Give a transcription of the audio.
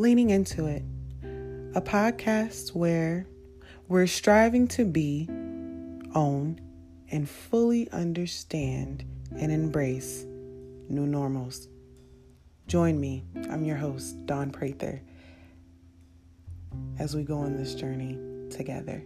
Leaning Into It, a podcast where we're striving to be, own, and fully understand and embrace new normals. Join me, I'm your host, Don Prather, as we go on this journey together.